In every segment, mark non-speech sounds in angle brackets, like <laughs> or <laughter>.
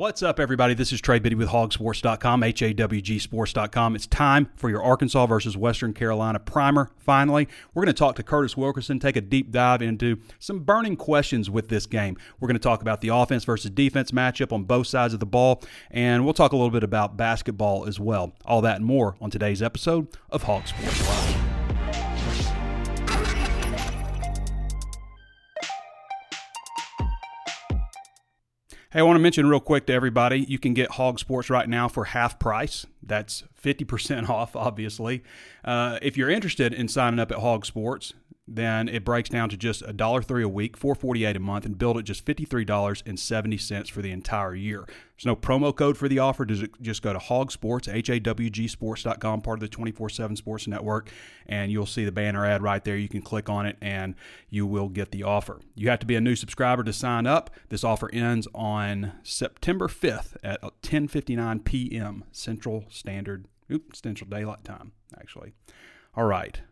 What's up, everybody? This is Trey Biddy with hawgsports.com, H-A-W-G sports.com. It's time for your Arkansas versus Western Carolina primer. Finally, we're going to talk to Curtis Wilkerson, take a deep dive into some burning questions with this game. We're going to talk about the offense versus defense matchup on both sides of the ball, and we'll talk a little bit about basketball as well. All that and more on today's episode of HawgSports Hey, I want to mention real quick to everybody you can get HawgSports right now for half price. That's 50% <laughs> off, obviously. Uh, if you're interested in signing up at HawgSports, then it breaks down to just a dollar three a week, four forty eight a month, and build at just fifty three dollars and seventy cents for the entire year. There's no promo code for the offer. Just go to HawgSports, H A W G Sports.com, part of the twenty four seven Sports Network, and you'll see the banner ad right there. You can click on it, and you will get the offer. You have to be a new subscriber to sign up. This offer ends on September fifth at ten fifty nine p.m. Central Standard, oops, Central Daylight Time, actually. All right.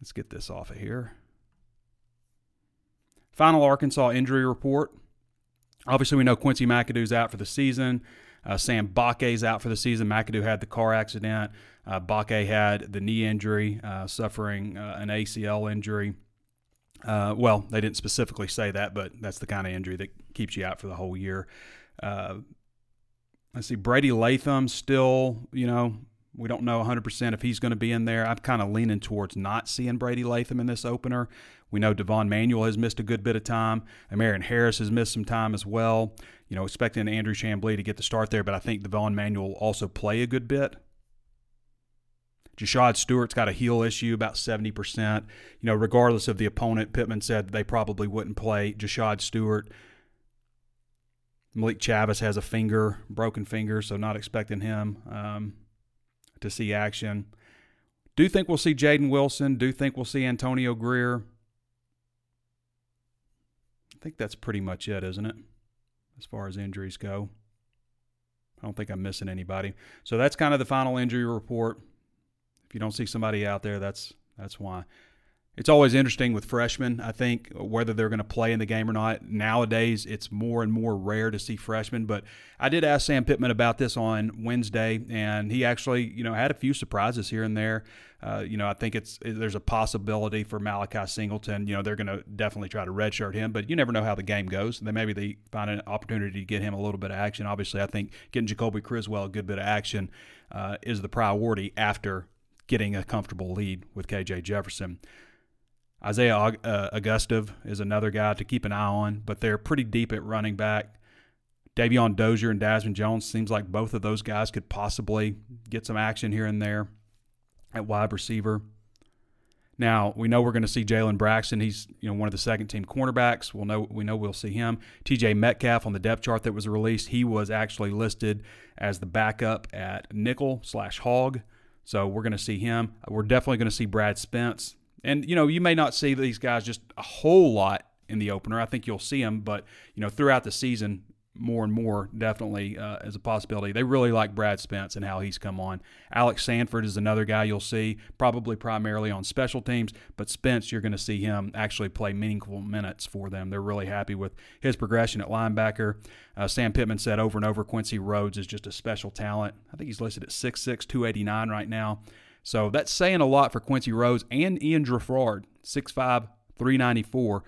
Let's get this off of here. Final Arkansas injury report. Obviously, we know Quincy McAdoo's out for the season. Uh, Sam Bake's out for the season. McAdoo had the car accident. Uh, had the knee injury, uh, suffering uh, an ACL injury. Uh, well, they didn't specifically say that, but that's the kind of injury that keeps you out for the whole year. Uh, let's see, Brady Latham still, you know, we don't know 100% if he's going to be in there. I'm kind of leaning towards not seeing Brady Latham in this opener. We know Devon Manuel has missed a good bit of time. Marion Harris has missed some time as well. You know, expecting Andrew Chamblee to get the start there, but I think Devon Manuel will also play a good bit. Jashaud Stewart's got a heel issue, about 70%. You know, regardless of the opponent, Pittman said they probably wouldn't play Jashaud Stewart. Malik Chavis has a finger, broken finger, so not expecting him. Um, to see action. Do think we'll see Jaden Wilson. Do think we'll see Antonio Grier? I think that's pretty much it, isn't it? As far as injuries go. I don't think I'm missing anybody. So that's kind of the final injury report. If you don't see somebody out there, that's that's why it's always interesting with freshmen. I think whether they're going to play in the game or not. Nowadays, it's more and more rare to see freshmen. But I did ask Sam Pittman about this on Wednesday, and he actually, you know, had a few surprises here and there. Uh, you know, I think it's there's a possibility for Malachi Singleton. You know, they're going to definitely try to redshirt him, but you never know how the game goes. Then maybe they find an opportunity to get him a little bit of action. Obviously, I think getting Jacoby Criswell a good bit of action uh, is the priority after getting a comfortable lead with KJ Jefferson. Isaiah uh, Augustave is another guy to keep an eye on, but they're pretty deep at running back. Davion Dozier and Dasmond Jones seems like both of those guys could possibly get some action here and there at wide receiver. Now we know we're going to see Jalen Braxton. He's you know one of the second team cornerbacks. We'll know we know we'll see him. T.J. Metcalf on the depth chart that was released. He was actually listed as the backup at nickel slash hog. So we're going to see him. We're definitely going to see Brad Spence. And you know, you may not see these guys just a whole lot in the opener. I think you'll see them, but you know, throughout the season, more and more definitely uh, as a possibility. They really like Brad Spence and how he's come on. Alex Sanford is another guy you'll see, probably primarily on special teams, but Spence, you're going to see him actually play meaningful minutes for them. They're really happy with his progression at linebacker. Uh, Sam Pittman said over and over Quincy Rhoades is just a special talent. I think he's listed at 6'6, 289 right now. So that's saying a lot for Quincy Rhoades and Ian Geffrard, 6'5, 394.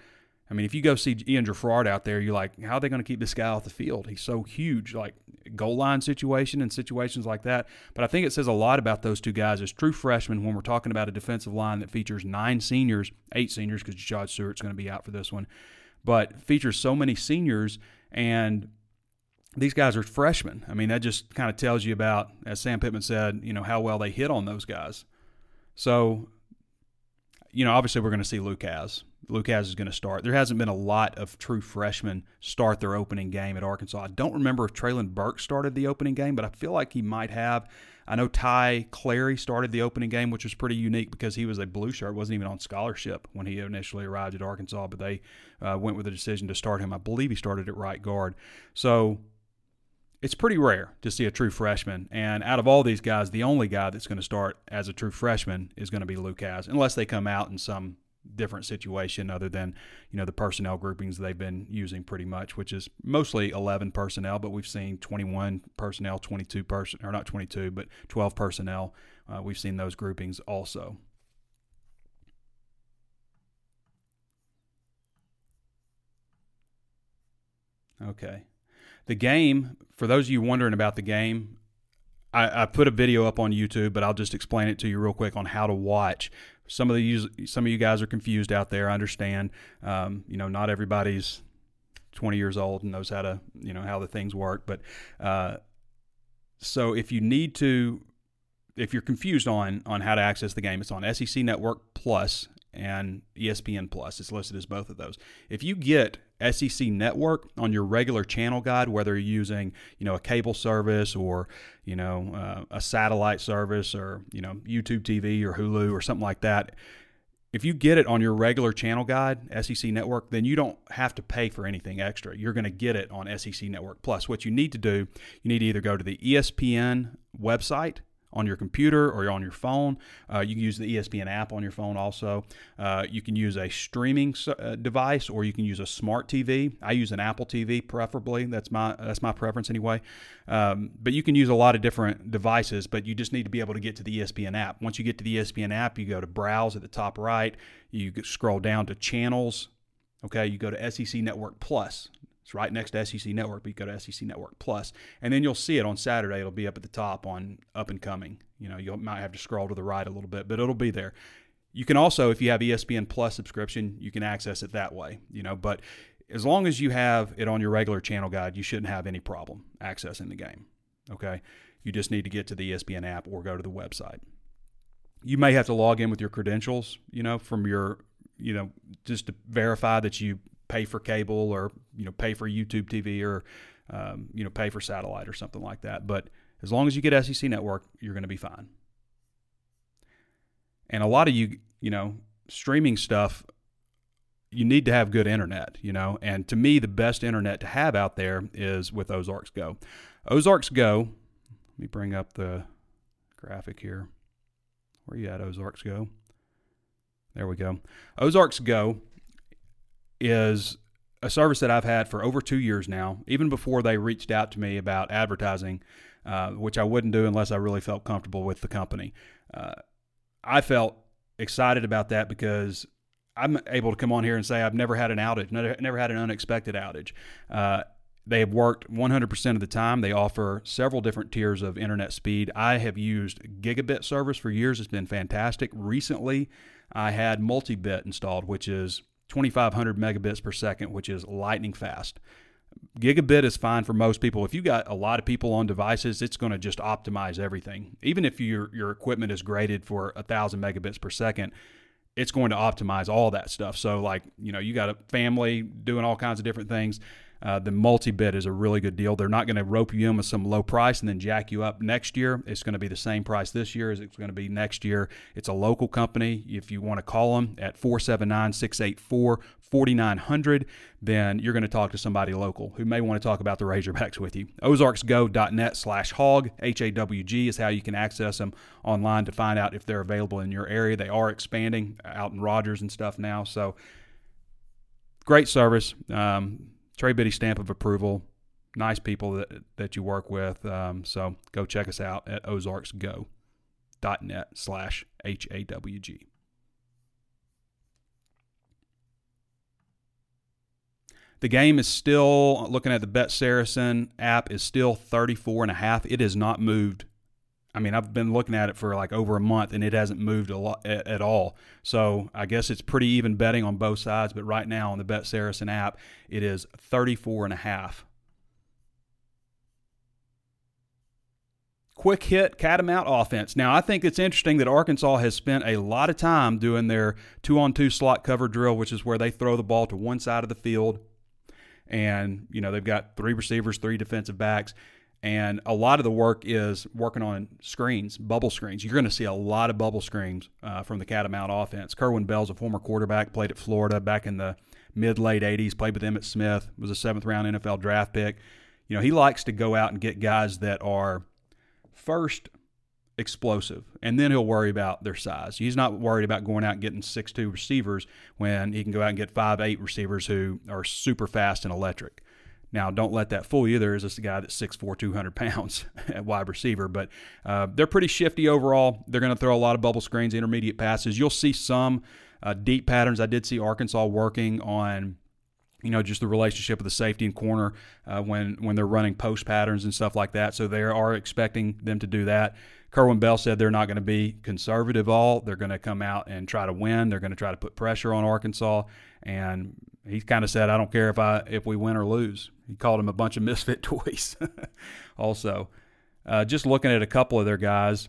I mean, if you go see Ian Geffrard out there, you're like, how are they going to keep this guy off the field? He's so huge, like goal line situation and situations like that. But I think it says a lot about those two guys as true freshmen when we're talking about a defensive line that features nine seniors, eight seniors, because Jashaud Stewart's going to be out for this one, but features so many seniors and these guys are freshmen. I mean, that just kind of tells you about, as Sam Pittman said, you know, how well they hit on those guys. So, you know, obviously we're going to see Lucas. Lucas is going to start. There hasn't been a lot of true freshmen start their opening game at Arkansas. I don't remember if Treylon Burks started the opening game, but I feel like he might have. I know Ty Clary started the opening game, which was pretty unique because he was a blue shirt, wasn't even on scholarship when he initially arrived at Arkansas, but they uh, went with the decision to start him. I believe he started at right guard. So it's pretty rare to see a true freshman. And out of all these guys, the only guy that's going to start as a true freshman is going to be Lucas, unless they come out in some different situation other than you know the personnel groupings they've been using pretty much, which is mostly 11 personnel, but we've seen 21 personnel, 22 person or not 22, but 12 personnel. Uh, we've seen those groupings also. Okay. The game, for those of you wondering about the game, I, I, put a video up on YouTube, but I'll just explain it to you real quick on how to watch. Some of the some of you guys are confused out there. I understand. Um, you know, not everybody's 20 years old and knows how to you know how the things work. But uh, so if you need to, if you're confused on on how to access the game, it's on SEC Network Plus and ESPN Plus. It's listed as both of those. If you get SEC Network on your regular channel guide, whether you're using you know a cable service or you know uh, a satellite service or you know YouTube TV or Hulu or something like that. If you get it on your regular channel guide, SEC Network, then you don't have to pay for anything extra. You're going to get it on SEC Network Plus. What you need to do, you need to either go to the ESPN website on your computer or on your phone. Uh, you can use the ESPN app on your phone also. Uh, you can use a streaming uh, device or you can use a smart TV. I use an Apple TV preferably. That's my that's my preference anyway. Um, but you can use a lot of different devices, but you just need to be able to get to the ESPN app. Once you get to the ESPN app, you go to browse at the top right. You scroll down to channels. Okay, you go to SEC Network Plus. It's right next to SEC Network, but you go to SEC Network Plus, and then you'll see it on Saturday. It'll be up at the top on Up and Coming. You know, you might have to scroll to the right a little bit, but it'll be there. You can also, if you have ESPN Plus subscription, you can access it that way. You know, but as long as you have it on your regular channel guide, you shouldn't have any problem accessing the game. Okay, you just need to get to the ESPN app or go to the website. You may have to log in with your credentials, you know, from your, you know, just to verify that you pay for cable or you know pay for YouTube TV or um, you know pay for satellite or something like that. But as long as you get SEC Network, you're going to be fine. And a lot of you, you know, streaming stuff, you need to have good internet, you know. And to me, the best internet to have out there is with Ozarks Go. Ozarks Go. Let me bring up the graphic here. Where you at, Ozarks Go? There we go. Ozarks Go is a service that I've had for over two years now, even before they reached out to me about advertising, uh, which I wouldn't do unless I really felt comfortable with the company. Uh, I felt excited about that because I'm able to come on here and say I've never had an outage, never, had an unexpected outage. Uh, they have worked 100% of the time. They offer several different tiers of internet speed. I have used gigabit service for years. It's been fantastic. Recently, I had multi-bit installed, which is 2500 megabits per second, which is lightning fast. Gigabit is fine for most people. If you got a lot of people on devices, it's going to just optimize everything. Even if your your equipment is graded for a thousand megabits per second, it's going to optimize all that stuff. So like you know you got a family doing all kinds of different things uh, the multi bid is a really good deal. They're not going to rope you in with some low price and then jack you up next year. It's going to be the same price this year as it's going to be next year. It's a local company. If you want to call them at 479 684 4900, then you're going to talk to somebody local who may want to talk about the Razorbacks with you. Ozarksgo.net slash hog, H A W G, is how you can access them online to find out if they're available in your area. They are expanding out in Rogers and stuff now. So, great service. Um, Trey Biddy stamp of approval. Nice people that, that you work with. Um, so go check us out at ozarksgo.net slash H-A-W-G. The game is still looking at the Bet Saracen app is still 34 and a half. It has not moved I mean, I've been looking at it for like over a month and it hasn't moved a lot at, all. So I guess it's pretty even betting on both sides. But right now on the Bet Saracen app, it is 34 and a half. Quick hit catamount offense. Now, I think it's interesting that Arkansas has spent a lot of time doing their two on two slot cover drill, which is where they throw the ball to one side of the field. And, you know, they've got three receivers, three defensive backs and a lot of the work is working on screens, bubble screens. You're going to see a lot of bubble screens uh, from the Catamount offense. Kerwin Bell's a former quarterback, played at Florida back in the mid late 80s, played with Emmitt Smith, was a seventh round NFL draft pick. You know, he likes to go out and get guys that are first explosive, and then he'll worry about their size. He's not worried about going out and getting six two receivers when he can go out and get five eight receivers who are super fast and electric. Now, don't let that fool you. There is this guy that's 6'4", 200 pounds <laughs> at wide receiver, but uh, they're pretty shifty overall. They're going to throw a lot of bubble screens, intermediate passes. You'll see some uh, deep patterns. I did see Arkansas working on you know, just the relationship of the safety and corner uh, when when they're running post patterns and stuff like that. So they are expecting them to do that. Kerwin Bell said they're not going to be conservative all. They're going to come out and try to win. They're going to try to put pressure on Arkansas. And he kind of said, "I don't care if I if we win or lose." He called him a bunch of misfit <laughs> toys. also, uh, just looking at a couple of their guys.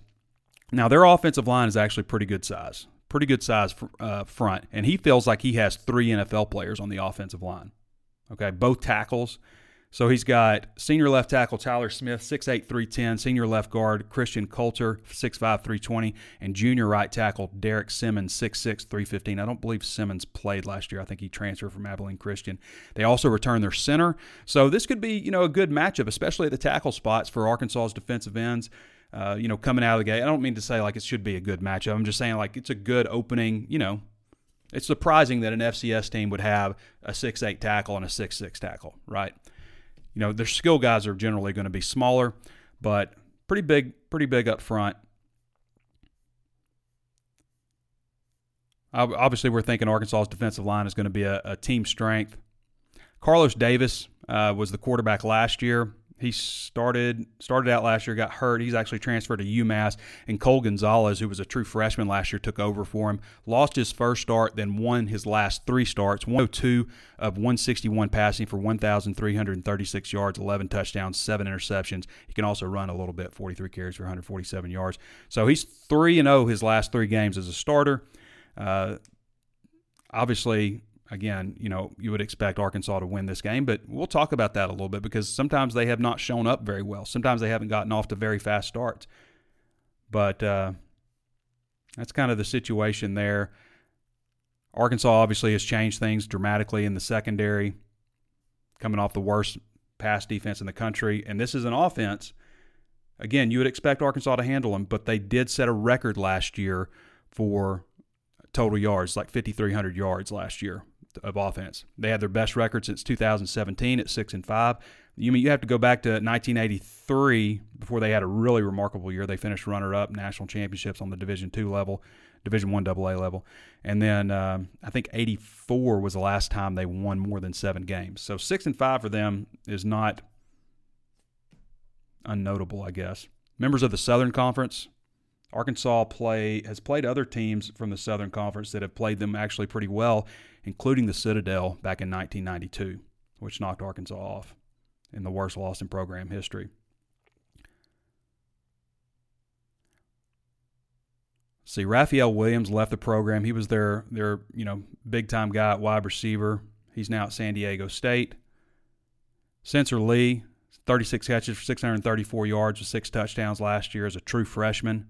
Now their offensive line is actually pretty good size, pretty good size uh, front, and he feels like he has three NFL players on the offensive line. Okay, both tackles so he's got senior left tackle Tyler Smith, 6'8, 310, senior left guard Christian Coulter, 6'5, 320, and junior right tackle Derek Simmons, 6'6, 315. I don't believe Simmons played last year. I think he transferred from Abilene Christian. They also return their center. So this could be, you know, a good matchup, especially at the tackle spots for Arkansas's defensive ends. Uh, you know, coming out of the gate. I don't mean to say like it should be a good matchup. I'm just saying like it's a good opening, you know, it's surprising that an FCS team would have a six-eight tackle and a six-six tackle, right? You know, their skill guys are generally going to be smaller, but pretty big, pretty big up front. Obviously, we're thinking Arkansas's defensive line is going to be a, a team strength. Carlos Davis uh, was the quarterback last year. He started started out last year, got hurt. He's actually transferred to UMass. And Cole Gonzales, who was a true freshman last year, took over for him. Lost his first start, then won his last three starts. 102 of 161 passing for 1,336 yards, 11 touchdowns, seven interceptions. He can also run a little bit, 43 carries for 147 yards. So he's 3 and 0 his last three games as a starter. Uh, obviously, again, you know, you would expect Arkansas to win this game, but we'll talk about that a little bit because sometimes they have not shown up very well. Sometimes they haven't gotten off to very fast starts. But uh, that's kind of the situation there. Arkansas obviously has changed things dramatically in the secondary, coming off the worst pass defense in the country. And this is an offense. Again, you would expect Arkansas to handle them, but they did set a record last year for total yards, like 5,300 yards last year of offense. They had their best record since 2017 at six and five. You mean you have to go back to 1983 before they had a really remarkable year. They finished runner-up national championships on the Division two level, Division one AA level, and then um, I think 84 was the last time they won more than seven games. So six and five for them is not unnotable, I guess. Members of the Southern Conference, Arkansas play has played other teams from the Southern Conference that have played them actually pretty well including the Citadel back in 1992, which knocked Arkansas off in the worst loss in program history. See, Raphael Williams left the program. He was their their you know big time guy at wide receiver. He's now at San Diego State. Spencer Lee, 36 catches for 634 yards with six touchdowns last year as a true freshman.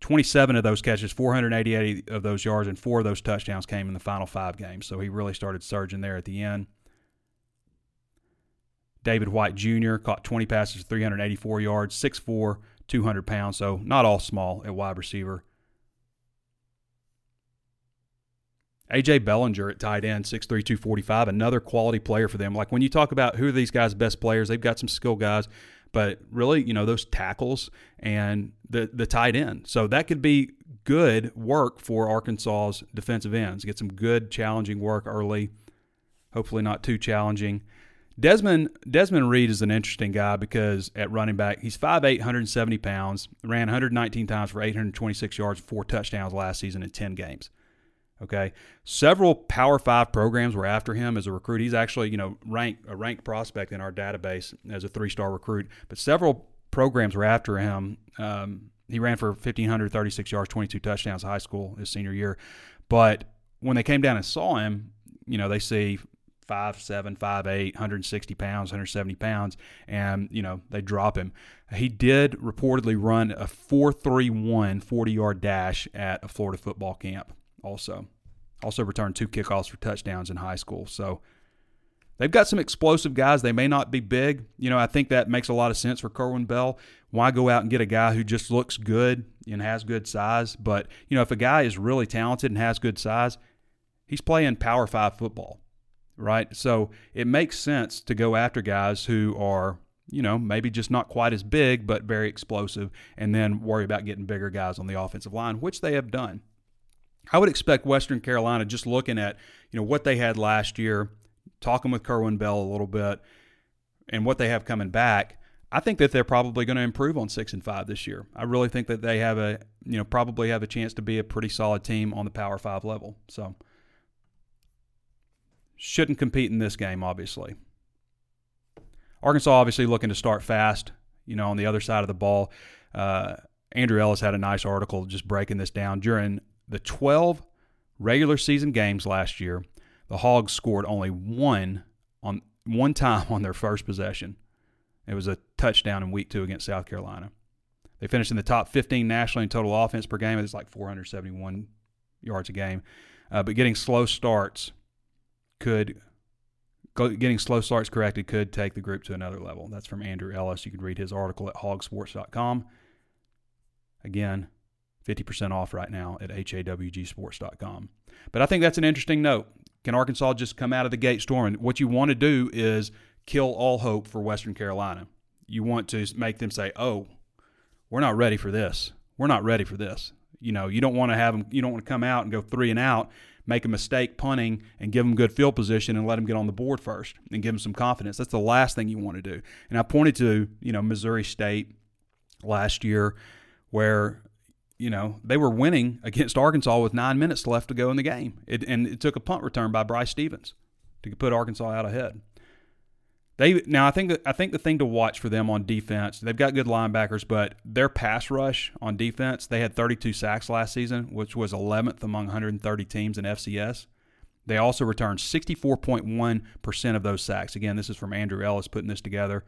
27 of those catches, 488 of those yards, and four of those touchdowns came in the final five games. So he really started surging there at the end. David White Jr. caught 20 passes, 384 yards, 6'4, 200 pounds. So not all small at wide receiver. AJ Bellinger at tight end, 6'3, 245, another quality player for them. Like when you talk about who are these guys' best players, they've got some skill guys. But really, you know, those tackles and the the tight end. So that could be good work for Arkansas's defensive ends. Get some good challenging work early. Hopefully not too challenging. Desmond Desmond Reid is an interesting guy because at running back, he's 5'8", 170 pounds, ran 119 times for 826 yards, four touchdowns last season in 10 games. Okay, several Power Five programs were after him as a recruit. He's actually, you know, ranked a ranked prospect in our database as a three-star recruit. But several programs were after him. Um, he ran for 1,536 yards, 22 touchdowns high school his senior year. But when they came down and saw him, you know, they see five seven, five eight, 160 pounds, 170 pounds, and you know they drop him. He did reportedly run a 4.31 40 yard dash at a Florida football camp also. Also returned two kickoffs for touchdowns in high school. So They've got some explosive guys. They may not be big. You know, I think that makes a lot of sense for Kerwin Bell. Why go out and get a guy who just looks good and has good size? But, you know, if a guy is really talented and has good size, he's playing Power Five football, right? So it makes sense to go after guys who are, you know, maybe just not quite as big, but very explosive, and then worry about getting bigger guys on the offensive line, which they have done. I would expect Western Carolina, just looking at, you know, what they had last year talking with Kerwin Bell a little bit and what they have coming back, I think that they're probably going to improve on six and five this year. I really think that they have a you know probably have a chance to be a pretty solid team on the Power Five level. So shouldn't compete in this game, obviously. Arkansas obviously looking to start fast. You know, on the other side of the ball, uh, Andrew Ellis had a nice article just breaking this down during the 12 regular season games last year the Hogs scored only one on one time <laughs> on their first possession. It was a touchdown in week two against South Carolina. They finished in the top 15 nationally in total offense per game. It's like 471 yards a game. Uh, but getting slow starts could getting slow starts corrected could take the group to another level. That's from Andrew Ellis. You can read his article at hawgsports.com. Again, 50% off right now at hawgsports.com. But I think that's an interesting note. Can Arkansas just come out of the gate storming? What you want to do is kill all hope for Western Carolina. You want to make them say, "Oh, we're not ready for this. We're not ready for this." You know, you don't want to have them. You don't want to come out and go three and out, make a mistake punting, and give them good field position and let them get on the board first and give them some confidence. That's the last thing you want to do. And I pointed to you know Missouri State last year, where you know, they were winning against Arkansas with nine minutes left to go in the game. It, and it took a punt return by Bryce Stevens to put Arkansas out ahead. They now I think I think the thing to watch for them on defense, they've got good linebackers, but their pass rush on defense, they had 32 sacks last season, which was 11th among 130 teams in FCS. They also returned 64.1% of those sacks. Again, this is from Andrew Ellis putting this together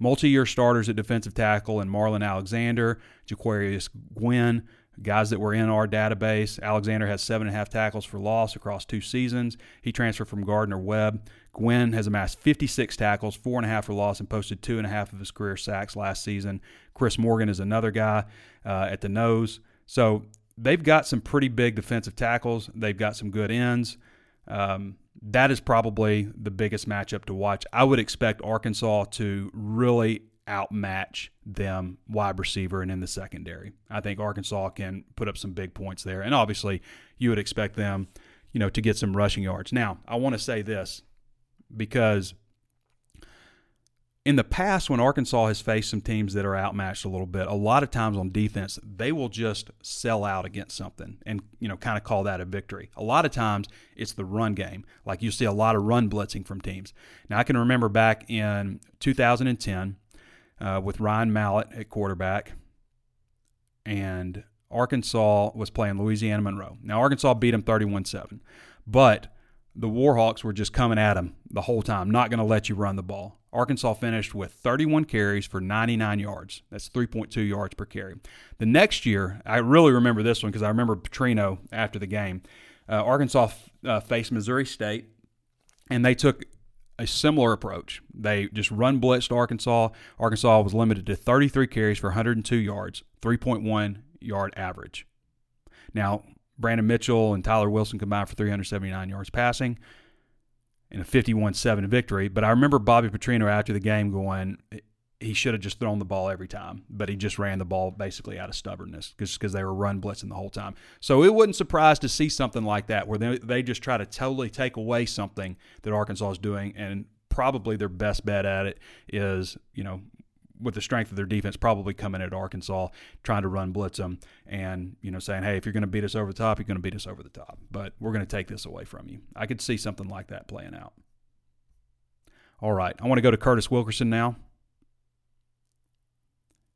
multi-year starters at defensive tackle and Marlon Alexander, Jaquarius Gwyn, guys that were in our database. Alexander has seven and a half tackles for loss across two seasons. He transferred from Gardner Webb. Gwyn has amassed 56 tackles, four and a half for loss, and posted two and a half of his career sacks last season. Chris Morgan is another guy uh, at the nose. So they've got some pretty big defensive tackles. They've got some good ends. Um, that is probably the biggest matchup to watch. I would expect Arkansas to really outmatch them wide receiver and in the secondary. I think Arkansas can put up some big points there. And obviously, you would expect them, you know, to get some rushing yards. Now, I want to say this because in the past, when Arkansas has faced some teams that are outmatched a little bit, a lot of times on defense, they will just sell out against something and you know kind of call that a victory. A lot of times, it's the run game. Like you see a lot of run blitzing from teams. Now, I can remember back in 2010 uh, with Ryan Mallett at quarterback, and Arkansas was playing Louisiana Monroe. Now, Arkansas beat them 31-7, but the Warhawks were just coming at them the whole time, not going to let you run the ball. Arkansas finished with 31 carries for 99 yards. That's 3.2 yards per carry. The next year, I really remember this one because I remember Petrino after the game. Uh, Arkansas uh, faced Missouri State, and they took a similar approach. They just run blitzed Arkansas. Arkansas was limited to 33 carries for 102 yards, 3.1 yard average. Now, Brandon Mitchell and Tyler Wilson combined for 379 yards passing in a 51-7 victory. But I remember Bobby Petrino after the game going, he should have just thrown the ball every time, but he just ran the ball basically out of stubbornness because they were run blitzing the whole time. So it wouldn't surprise to see something like that where they, they just try to totally take away something that Arkansas is doing, and probably their best bet at it is you know with the strength of their defense, probably coming at Arkansas, trying to run blitz them, and you know saying, "Hey, if you're going to beat us over the top, you're going to beat us over the top." But we're going to take this away from you. I could see something like that playing out. All right, I want to go to Curtis Wilkerson now.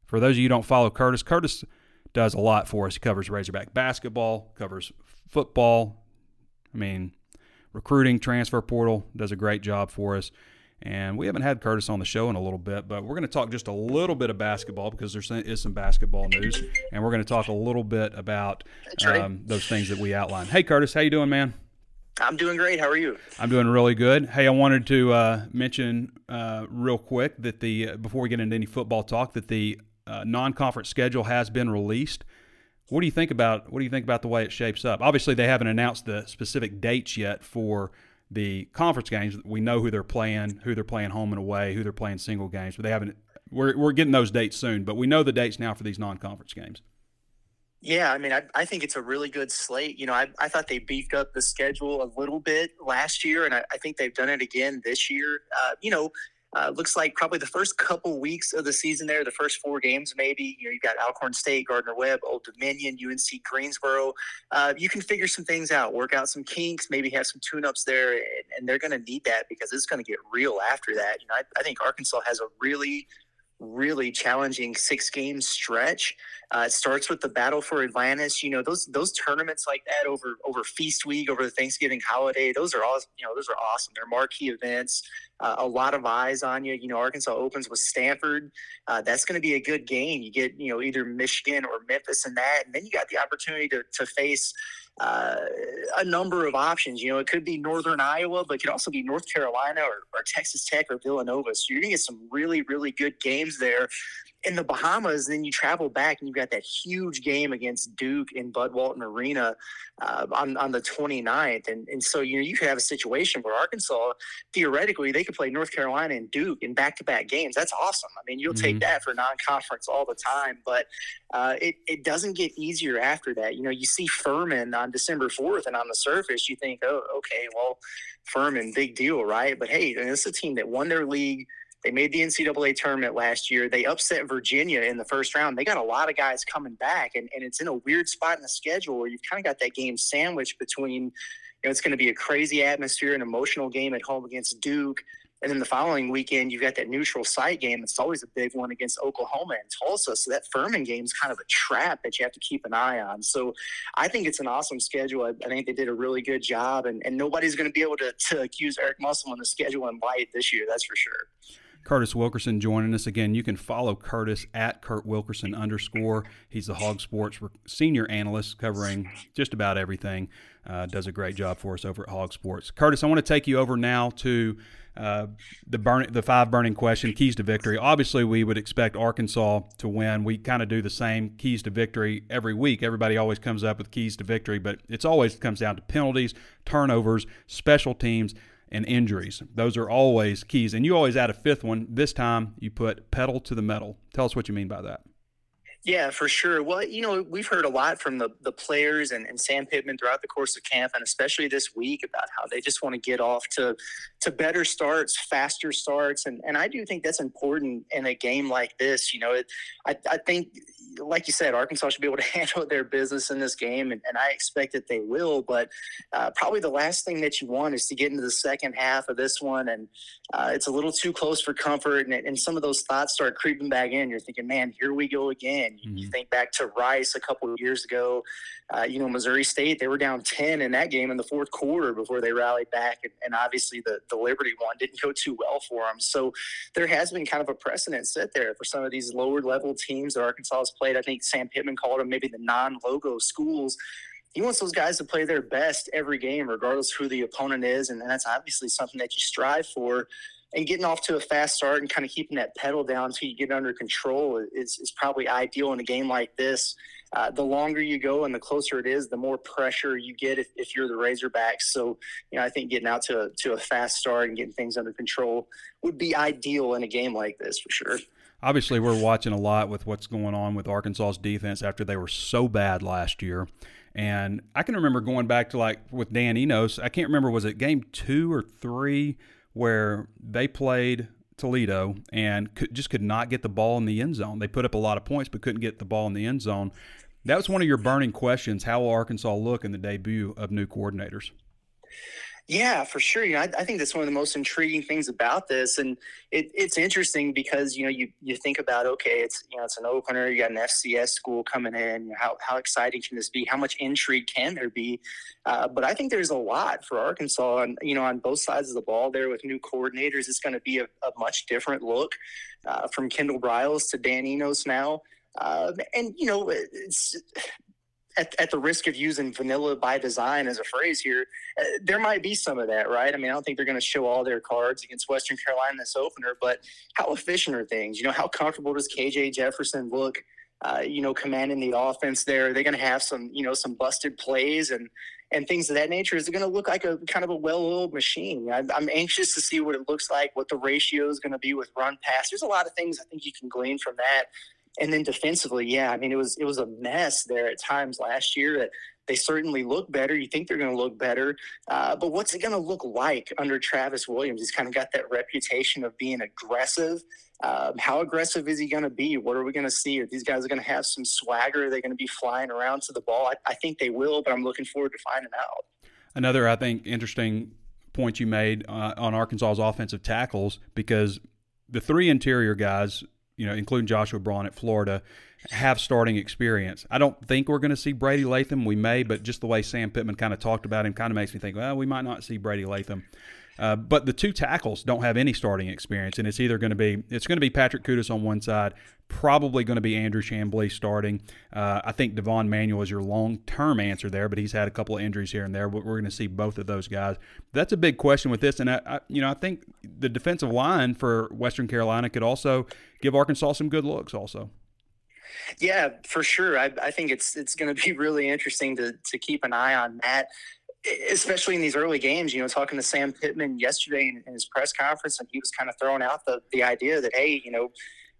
For those of you who don't follow Curtis, Curtis does a lot for us. He covers Razorback basketball, covers football. I mean, recruiting, transfer portal, does a great job for us. And we haven't had Curtis on the show in a little bit, but we're going to talk just a little bit of basketball because there is some basketball news, and we're going to talk a little bit about um, those things that we outlined. Hey, Curtis, how you doing, man? I'm doing great. How are you? I'm doing really good. Hey, I wanted to uh, mention uh, real quick that the uh, before we get into any football talk, that the uh, non-conference schedule has been released. What do you think about what do you think about the way it shapes up? Obviously, they haven't announced the specific dates yet for the conference games. We know who they're playing, who they're playing home and away, who they're playing single games, but they haven't. We're we're getting those dates soon, but we know the dates now for these non-conference games. Yeah, I mean, I, I think it's a really good slate. You know, I, I thought they beefed up the schedule a little bit last year, and I, I think they've done it again this year. Uh, you know, uh, looks like probably the first couple weeks of the season there, the first four games maybe. You know, you've got Alcorn State, Gardner Webb, Old Dominion, UNC Greensboro. Uh, you can figure some things out, work out some kinks, maybe have some tune-ups there, and, and they're going to need that because it's going to get real after that. You know, I, I think Arkansas has a really – really challenging six game stretch. Uh, it starts with the battle for Atlantis. You know those those tournaments like that over over Feast Week, over the Thanksgiving holiday. Those are all you know. Those are awesome. They're marquee events. Uh, a lot of eyes on you. You know Arkansas opens with Stanford. Uh, that's going to be a good game. You get you know either Michigan or Memphis in that, and then you got the opportunity to to face uh, a number of options. You know, it could be Northern Iowa, but it could also be North Carolina or, or Texas Tech or Villanova. So you're going to get some really, really good games there in the Bahamas, and then you travel back and you've got that huge game against Duke in Bud Walton Arena uh, on, on the 29th. And, and so, you know, you could have a situation where Arkansas, theoretically, they could play North Carolina and Duke in back to back games. That's awesome. I mean, you'll mm-hmm. take that for non conference all the time, but uh, it, it doesn't get easier after that. You know, you see Furman on December 4th, and on the surface, you think, oh, okay, well, Furman, big deal, right? But hey, it's a team that won their league they made the NCAA tournament last year. They upset Virginia in the first round. They got a lot of guys coming back, and, and it's in a weird spot in the schedule where you've kind of got that game sandwiched between, you know, it's going to be a crazy atmosphere, an emotional game at home against Duke. And then the following weekend, you've got that neutral site game. It's always a big one against Oklahoma and Tulsa. So that Furman game is kind of a trap that you have to keep an eye on. So I think it's an awesome schedule. I, I think they did a really good job, and, and nobody's going to be able to, to accuse Eric Musselman the schedule in light this year. That's for sure. Curtis Wilkerson joining us again. You can follow Curtis at Kurt Wilkerson underscore. He's the HawgSports senior analyst covering just about everything. Uh, does a great job for us over at HawgSports. Curtis, I want to take you over now to uh, the burn, the five burning question, keys to victory. Obviously, we would expect Arkansas to win. We kind of do the same keys to victory every week. Everybody always comes up with keys to victory, but it's always comes down to penalties, turnovers, special teams and injuries. Those are always keys. And you always add a fifth one. This time you put pedal to the metal. Tell us what you mean by that. Yeah, for sure. Well, you know, we've heard a lot from the, the players and, and Sam Pittman throughout the course of camp and especially this week about how they just want to get off to to better starts, faster starts. And and I do think that's important in a game like this. You know, it, I, I think like you said, Arkansas should be able to <laughs> handle their business in this game, and, and I expect that they will. But uh, probably the last thing that you want is to get into the second half of this one, and uh, it's a little too close for comfort, and, and some of those thoughts start creeping back in. You're thinking, man, here we go again. Mm-hmm. you think back to Rice a couple of years ago. Uh, you know, Missouri State, they were down 10 in that game in the fourth quarter before they rallied back. And, and, obviously, the, the Liberty one didn't go too well for them. So there has been kind of a precedent set there for some of these lower level teams that Arkansas has played. I think Sam Pittman called them maybe the non logo schools he wants those guys to play their best every game, regardless who the opponent is, and that's obviously something that you strive for and getting off to a fast start and kind of keeping that pedal down until you get under control is, is probably ideal in a game like this. Uh, the longer you go and the closer it is, the more pressure you get if, if you're the Razorbacks. So, you know, I think getting out to a, to a fast start and getting things under control would be ideal in a game like this for sure. Obviously, we're watching a lot with what's going on with Arkansas's defense after they were so bad last year. And I can remember going back to like with Dan Enos, I can't remember, was it game two or three? where they played Toledo and could, just could not get the ball in the end zone. They put up a lot of points, but couldn't get the ball in the end zone. That was one of your burning questions. How will Arkansas look in the debut of new coordinators? Yeah, for sure. You know, I, I, think that's one of the most intriguing things about this, and it, it's interesting because you know you you think about okay, it's you know it's an opener. You got an FCS school coming in. How how exciting can this be? How much intrigue can there be? Uh, but I think there's a lot for Arkansas, and you know on both sides of the ball there with new coordinators, it's going to be a, a, much different look uh, from Kendall Briles to Dan Enos now. Uh, and you know, it's at, at the risk of using vanilla by design as a phrase here, uh, there might be some of that, right? I mean, I don't think they're going to show all their cards against Western Carolina this opener, but how efficient are things? You know, how comfortable does KJ Jefferson look? Uh, you know, commanding the offense there. They're going to have some, you know, some busted plays and and things of that nature. Is it going to look like a kind of a well-oiled machine? I, I'm anxious to see what it looks like, what the ratio is going to be with run pass. There's a lot of things I think you can glean from that. And then defensively, yeah, I mean it was it was a mess there at times last year. That they certainly look better. You think they're going to look better, uh, but what's it going to look like under Travis Williams? He's kind of got that reputation of being aggressive. Um, how aggressive is he going to be? What are we going to see? Are these guys going to have some swagger? Are they going to be flying around to the ball? I, I think they will, but I'm looking forward to finding out. Another, I think, interesting point you made uh, on Arkansas's offensive tackles because the three interior guys you know, including Joshua Braun at Florida, have starting experience. I don't think we're going to see Brady Latham. We may, but just the way Sam Pittman kind of talked about him kind of makes me think, well, we might not see Brady Latham. Uh, but the two tackles don't have any starting experience, and it's either going to be it's going to be Patrick Kutas on one side, probably going to be Andrew Chamblee starting. Uh, I think Devon Manuel is your long term answer there, but he's had a couple of injuries here and there. We're going to see both of those guys. That's a big question with this, and I, I, you know I think the defensive line for Western Carolina could also give Arkansas some good looks. Also. Yeah, for sure. I, I think it's it's going to be <laughs> really interesting to to keep an eye on that especially in these early games, you know, talking to Sam Pittman yesterday in, in, his press conference, and he was kind of throwing out the, the idea that, hey, you know,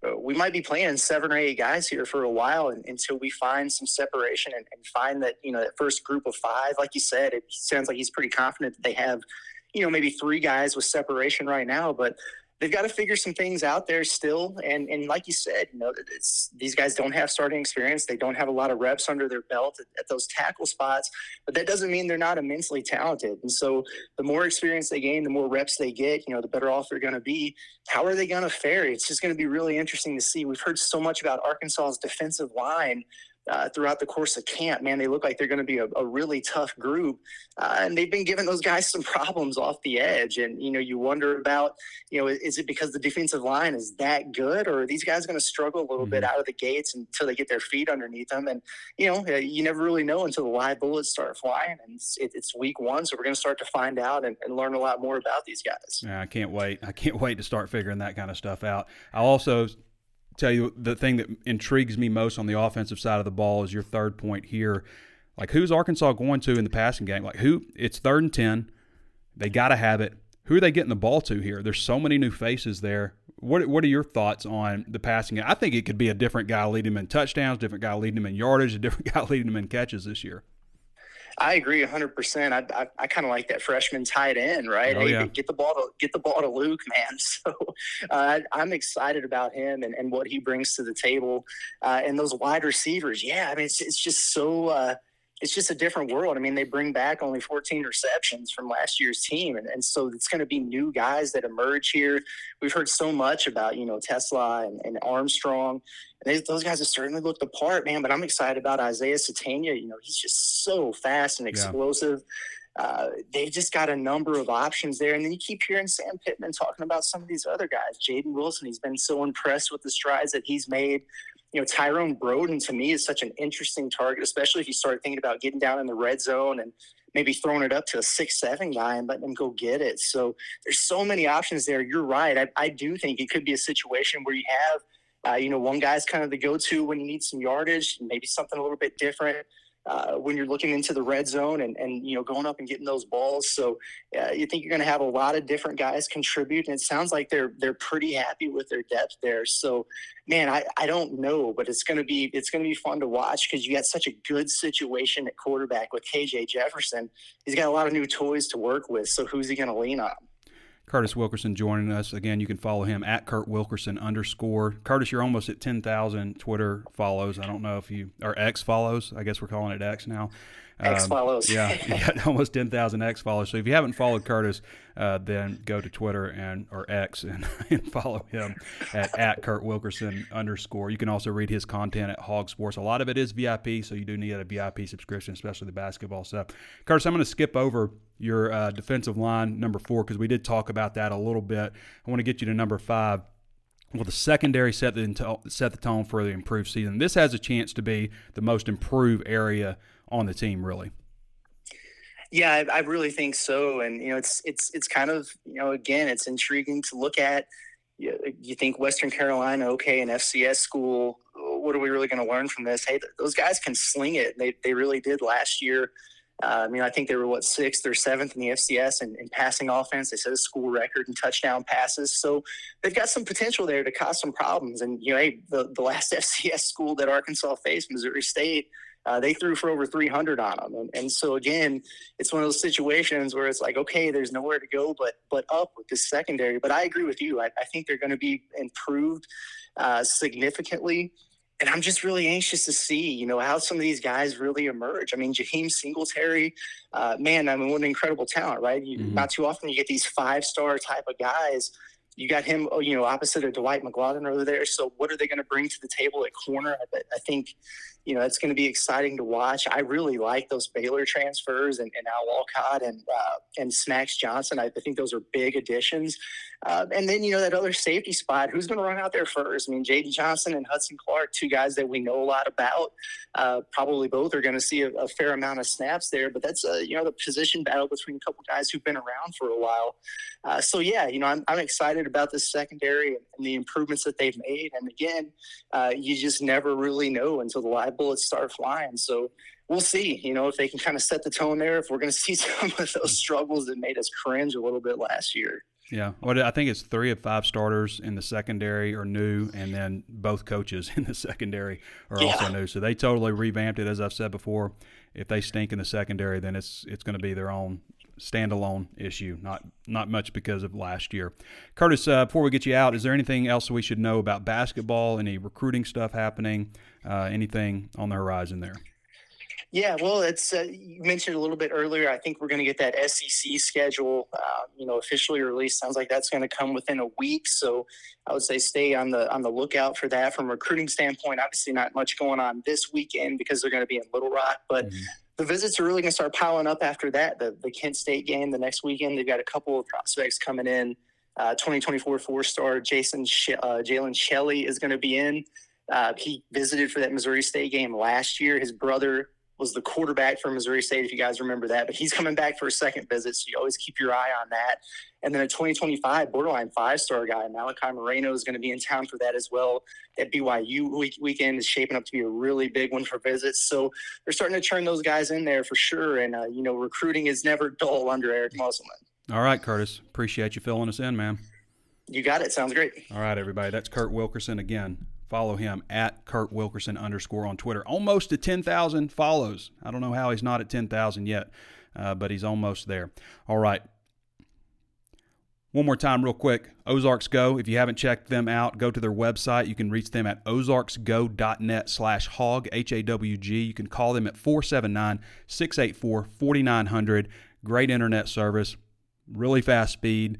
uh, we might be playing seven or eight guys here for a while and, until we find some separation and, and, find that, you know, that first group of five, like you said, it sounds like he's pretty confident that they have, you know, maybe three guys with separation right now, but they've got to figure some things out there still. And and like you said, you know, it's these guys don't have starting experience. They don't have a lot of reps under their belt at, at, those tackle spots. But that doesn't mean they're not immensely talented. And so the more experience they gain, the more reps they get, you know, the better off they're going to be. How are they going to fare? It's just going to be really interesting to see. We've heard so much about Arkansas's defensive line uh, throughout the course of camp. Man, they look like they're going to be a, a, really tough group, uh, and they've been giving those guys <laughs> some problems off the edge. And you know, you wonder about, you know, is it because the defensive line is that good, or are these guys going to struggle a little mm-hmm. bit out of the gates until they get their feet underneath them? And you know, uh, you never really know until the live bullets start flying. And it's, it's week one, so we're going to start to find out and, and learn a lot more about these guys. Yeah, I can't wait. I can't wait to start figuring that kind of stuff out. I also tell you the thing that intrigues me most on the offensive side of the ball is your third point here. Like who's Arkansas going to in the passing game? Like who? It's third and ten. They got to have it. Who are they getting the ball to here? There's so many new faces there. What What are your thoughts on the passing game? I think it could be a different guy leading them in touchdowns, different guy leading them in yardage, a different <laughs> guy leading them in catches this year. I agree 100. percent I I, I kind of like that freshman tight end, right? Oh, hey, yeah. get the ball to get the ball to Luke, <laughs> man. So uh, I'm excited about him and, and what he brings to the table, uh, and those wide receivers. Yeah, I mean it's it's just so. Uh, it's just a different world. I mean, they bring back only 14 receptions from last year's team, and, and so it's going to be new guys that emerge here. We've heard so much about you know TeSlaa and, and Armstrong, they, those guys have certainly looked the part, man. But I'm excited about Isaiah Sategna. You know, he's just so fast and explosive. Yeah. Uh, they've just got a number of options there. And then you keep hearing Sam Pittman talking about some of these other guys. Jaden Wilson, he's been so impressed with the strides that he's made you know, Tyrone Broden to me is such an interesting target, especially if you start thinking about getting down in the red zone and maybe throwing it up to a six seven guy and letting him go get it. So there's so many options there. You're right. I, I do think it could be a situation where you have, uh, you know, one guy's kind of the go to when you need some yardage, maybe something a little bit different uh, when you're looking into the red zone and, and you know going up and getting those balls. So uh, you think you're going to have a lot of different guys contribute, and it sounds like they're they're pretty happy with their depth there. So man, I, I don't know, but it's going to be it's going to be fun to watch because you got such a good situation at quarterback with KJ Jefferson. He's got a lot of new toys to work with. So who's he going to lean on? Curtis Wilkerson joining us again. You can follow him at Kurt Wilkerson underscore. Curtis, you're almost at ten thousand Twitter follows. I don't know if you or X follows. I guess we're calling it X now. X um, follows. Um, yeah, <laughs> you almost ten thousand X follows. So if you haven't followed Curtis, uh, then go to Twitter and or X and, <laughs> and follow him at, at Kurt Wilkerson underscore. You can also read his content at HawgSports. A lot of it is VIP, so you do need a VIP subscription, especially the basketball stuff. Curtis, I'm going to skip over your uh, defensive line number four because we did talk about that a little bit. I want to get you to number five Well, the secondary set the set the tone for the improved season. This has a chance to be the most improved area on the team, really. Yeah, I, I, really think so. And you know, it's it's it's kind of you know again, it's intriguing to look at. You, you think Western Carolina, okay, an FCS school. What are we really going to learn from this? Hey, those guys can sling it. They they really did last year. Um, I mean, I think they were what sixth or seventh in the FCS in, in passing offense. They set a school record in touchdown passes, so they've got some potential there to cause some problems. And you know, hey, the the last <laughs> FCS school that Arkansas faced, Missouri State, uh, they threw for over 300 on them. And, and so again, it's one of those situations where it's like, okay, there's nowhere to go but but up with this secondary. But I agree with you. I, I think they're going to be improved uh, significantly and I'm just really anxious to see, you know, how some of these guys really emerge. I mean, Jaheim Singletary, uh, man, I mean, what an incredible talent, right? You, mm-hmm. Not too often you get these five star type of guys. You got him, oh, you know, opposite of Dwight McGlothern over there. So, what are they going to bring to the table at corner? I, I think you know, it's going to be exciting to watch. I really like those Baylor transfers and, and Al Walcott and uh, and Snacks Johnson. I, I, think those are big additions. Uh, and then you know that other safety spot. Who's going to run out there first? I mean, Jaden Johnson and Hudson Clark, two guys that we know a lot about. Uh, probably both are going to see a, a, fair amount of snaps there. But that's a you know the position battle between a couple guys who've been around for a while. Uh, so yeah, you know, I'm, I'm excited about this secondary and, and the improvements that they've made. And again, uh, you just never really know until the live bullets start flying. So we'll see, you know, if they can kind of set the tone there, if we're going <laughs> to see some of those struggles that made us cringe a little bit last year. Yeah, well, I think it's three of five starters in the secondary are new, and then both coaches <laughs> in the secondary are yeah. also new. So they totally revamped it. As I've said before, if they stink in the secondary, then it's it's going to be their own standalone issue, not not much because of last year. Curtis, uh, before we get you out, is there anything else we should know about basketball? Any recruiting stuff happening? Uh, anything on the horizon there? Yeah, well, it's uh, you mentioned a little bit earlier. I think we're going to get that SEC schedule, uh, you know, officially released. Sounds like that's going to come within a week. So I would say stay on the on the lookout for that. From a recruiting standpoint, obviously not much going on this weekend because they're going to be in Little Rock, but. Mm-hmm the visits are really going to start piling up after that. The, the Kent State game the next weekend, they've got a couple of prospects coming in. Uh, 2024 four star Jason Sh- uh, Jalen Shelley is going to be in. Uh, he visited for that Missouri State game last year. His brother was the quarterback for Missouri State, if you guys remember that. But he's coming back for a second visit, so you always keep your eye on that. And then a 2025 borderline five star guy, Malachi Moreno, is going to be in town for that as well. That BYU week, weekend is shaping up to be a really big one for visits. So they're starting to turn those guys in there for sure. And, uh, you know, recruiting is never dull under Eric Musselman. All right, Curtis. Appreciate you filling us in, man. You got it. Sounds great. All right, everybody. That's Kurt Wilkerson again. Follow him at Kurt Wilkerson underscore on Twitter. Almost to 10,000 follows. I don't know how he's not at 10,000 yet, uh, but he's almost there. All right. One more time, real quick Ozarks Go. If you haven't checked them out, go to their website. You can reach them at ozarksgo.net slash hog, H A W G. You can call them at 479 684 4900. Great internet service, really fast speed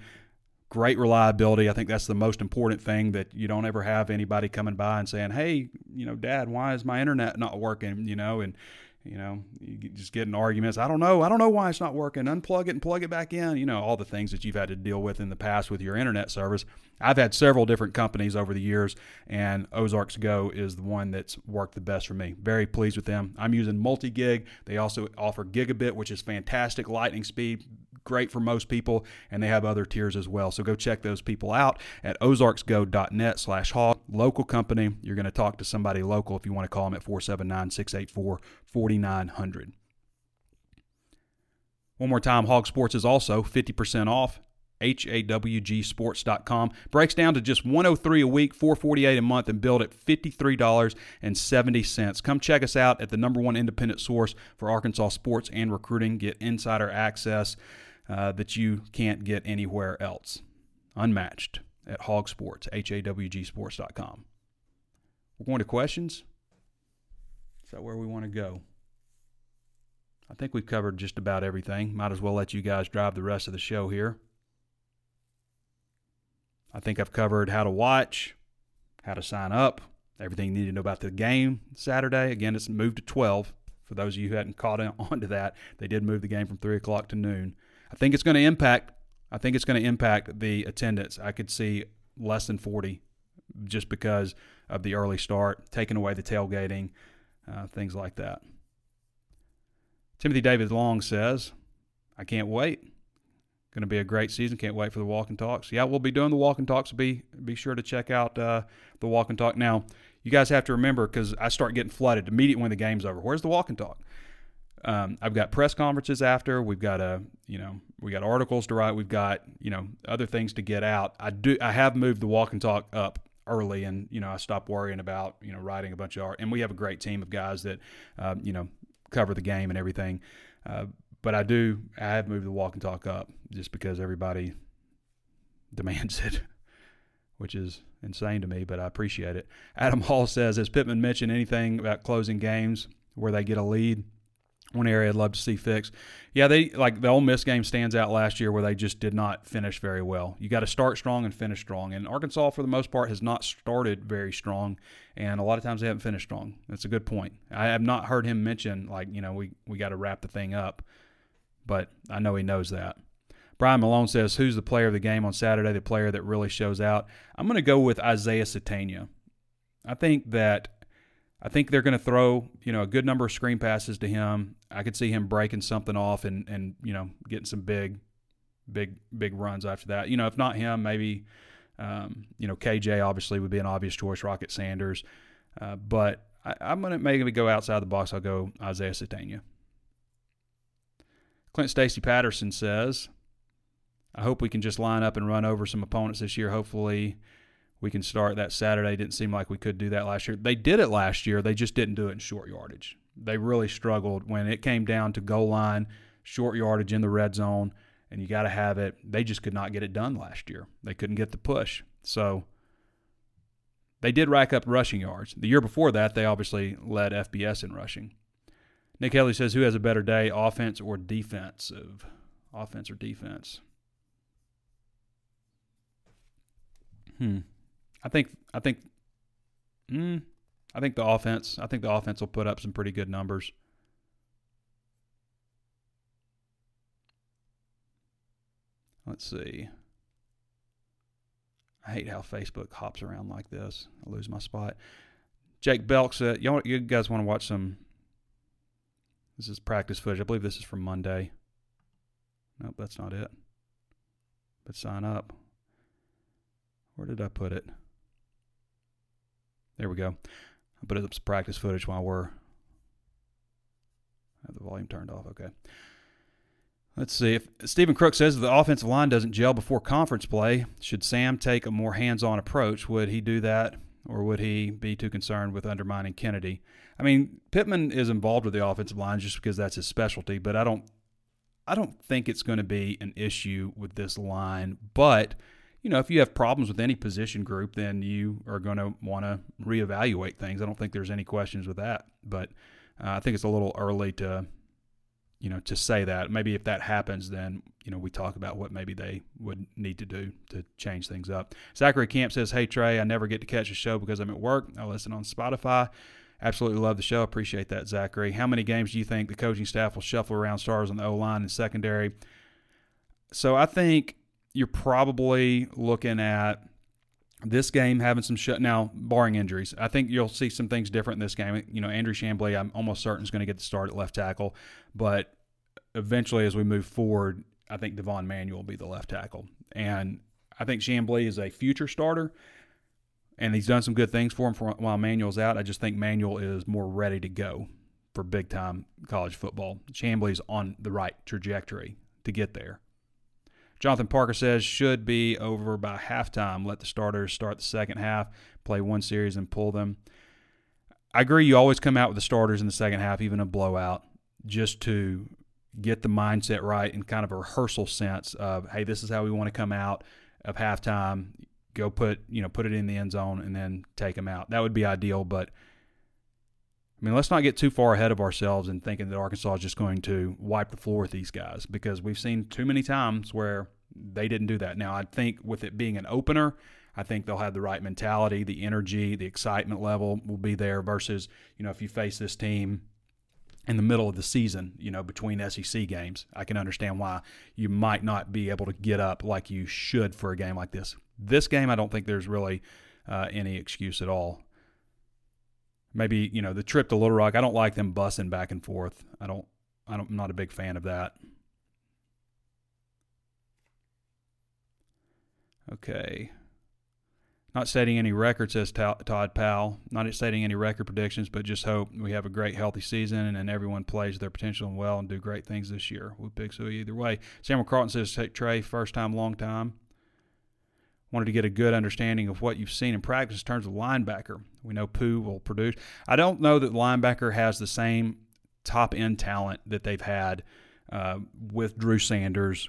great reliability. I think that's the most important thing that you don't ever have anybody coming by and saying, "Hey, you know, Dad, why is my internet not working?" You know, and you know, you just getting arguments. I don't know. I don't know why it's not working. Unplug it and plug it back in. You know, all the things that you've had to deal with in the past with your internet service. I've had several different companies over the years, and Ozarks Go is the one that's worked the best for me. Very pleased with them. I'm using multi gig. They also offer gigabit, which is fantastic lightning speed, great for most people, and they have other tiers as well. So go check those people out at ozarksgo.net slash hawg. Local company. You're going to talk to somebody local if you want to call them at 479 684 4900. One more time, Hawg Sports is also 50% off. HAWGsports.com breaks down to just 103 a week, 448 a month, and billed at $53.70. Come check us out at the number one independent source for Arkansas sports and recruiting. Get insider access uh, that you can't get anywhere else. Unmatched at Hawg Sports, H-A-W-G Sports.com. We're going to questions. Is that where we want to go? I think we've covered just about everything. Might as well let you guys drive the rest of the show here. I think I've covered how to watch, how to sign up, everything you need to know about the game Saturday. Again, it's moved to 12. For those of you who hadn't caught <laughs> on to that, they did move the game from 3 o'clock to noon. I think it's going to impact. I think it's going to impact the attendance. I could see less than 40 just because of the early start, taking away the tailgating, uh, things like that. Timothy David Long says, I can't wait. Going to be a great season. Can't wait for the walk and talks. Yeah, we'll be doing the walk and talks. Be be sure to check out uh, the walk and talk. Now, you guys have to remember because I start getting flooded immediately when the game's over. Where's the walk and talk? Um, I've got press conferences after. We've got a, you know, we got articles to write. We've got, you know, other things to get out. I do. I have moved the walk and talk up early, and you know, I stopped worrying about, you know, writing a bunch of art. And we have a great team of guys that, um, you know, cover the game and everything. Uh, but I do, I have moved the walk and talk up just because everybody demands <laughs> it, which is insane to me, but I appreciate it. Adam Hall says, Has Pittman mentioned anything about closing games where they get a lead? One area I'd love to see fixed. Yeah, they like the Ole Miss game stands out last year where they just did not finish very well. You got to start strong and finish strong. And Arkansas, for the most part, has not started very strong, and a lot of times they haven't finished strong. That's a good point. I have not heard him mention like you know we we got to wrap the thing up but I know he knows that. Brian Malone says, Who's the player of the game on Saturday, the player that really shows out? I'm going to go with Isaiah Sategna. I think that. I think they're going to throw, you know, a good number of screen passes to him. I could see him breaking something off and, and you know, getting some big, big, big runs after that. You know, if not him, maybe, um, you know, KJ obviously would be an obvious choice, Rocket Sanders. Uh, but I, am to maybe go outside the box. I'll go Isaiah Sategna. Clint Stacy Patterson says, I hope we can just line up and run over some opponents this year. Hopefully, we can start that Saturday. Didn't seem like we could do that last year. They did it last year. They just didn't do it in short yardage. They really struggled when it came down to goal line, short yardage in the red zone, and you got to have it. They just could not get it done last year. They couldn't get the push. So they did rack up rushing yards. The year before that, they obviously led FBS in rushing. Nick Kelly says, "Who has a better day, offense or defensive? Offense or defense?" Hmm. I think. I think. Hmm. I think the offense. I think the offense will put up some pretty good numbers. Let's see. I hate how Facebook hops around like this. I lose my spot. Jake Belk said, "Y'all, you guys want to watch some this is practice footage. I believe this is from Monday. Nope, that's not it. But sign up. Where did I put it? There we go. Put up some practice footage while we're. Have the volume turned off. Okay. Let's see. If Stephen Crook says the offensive line doesn't gel before conference play, should Sam take a more hands-on approach? Would he do that, or would he be too concerned with undermining Kennedy? I mean, Pittman is involved with the offensive line just because that's his specialty, but I don't I don't think it's going to be an issue with this line, but you know, if you have problems with any position group, then you are going to want to reevaluate things. I don't think there's any questions with that, but uh, I think it's a little early to, you know, to say that. Maybe if that happens, then you know we talk about what maybe they would need to do to change things up. Zachary Camp says, "Hey Trey, I never get to catch a show because I'm at work. I listen on Spotify. Absolutely love the show. Appreciate that, Zachary. How many games do you think the coaching staff will shuffle around stars on the O line and secondary? So I think you're probably looking at this game having some shut now, barring injuries. I think you'll see some things different in this game. You know, Andrew Chamblee, I'm almost certain is going to get the start at left tackle, but eventually, as we move forward, I think Devon Manuel will be the left tackle, and I think Chamblee is a future starter and he's done some good things for him for, while Manuel's out. I just think Manuel is more ready to go for big time college football. Chamblee's on the right trajectory to get there. Jonathan Parker says should be over by halftime. Let the starters start the second half, play one series, and pull them. I agree. You always come out with the starters in the second half, even a blowout, just to get the mindset right and kind of a rehearsal sense of, hey, this is how we want to come out of halftime go put you know put it in the end zone and then take them out. That would be ideal, but I mean, let's not get too far ahead of ourselves and thinking that Arkansas is just going to wipe the floor with these guys because we've seen too many times where they didn't do that. Now, I think with it being an opener, I think they'll have the right mentality, the energy, the excitement level will be there versus, you know, if you face this team in the middle of the season, you know, between SEC games, I can understand why you might not be able to get up like you should for a game like this. This game, I don't think there's really uh, any excuse at all. Maybe you know the trip to Little Rock. I don't like them bussing back and forth. I don't. I don't. I'm not a big fan of that. Okay. Not setting any records, says Todd Powell. Not setting any record predictions, but just hope we have a great, healthy season and everyone plays their potential well and do great things this year. We pick so either way. Samuel Carlton says, take Trey, first time, long time. Wanted to get a good understanding of what you've seen in practice in terms of linebacker. We know Pooh will produce. I don't know that linebacker has the same top end talent that they've had uh, with Drew Sanders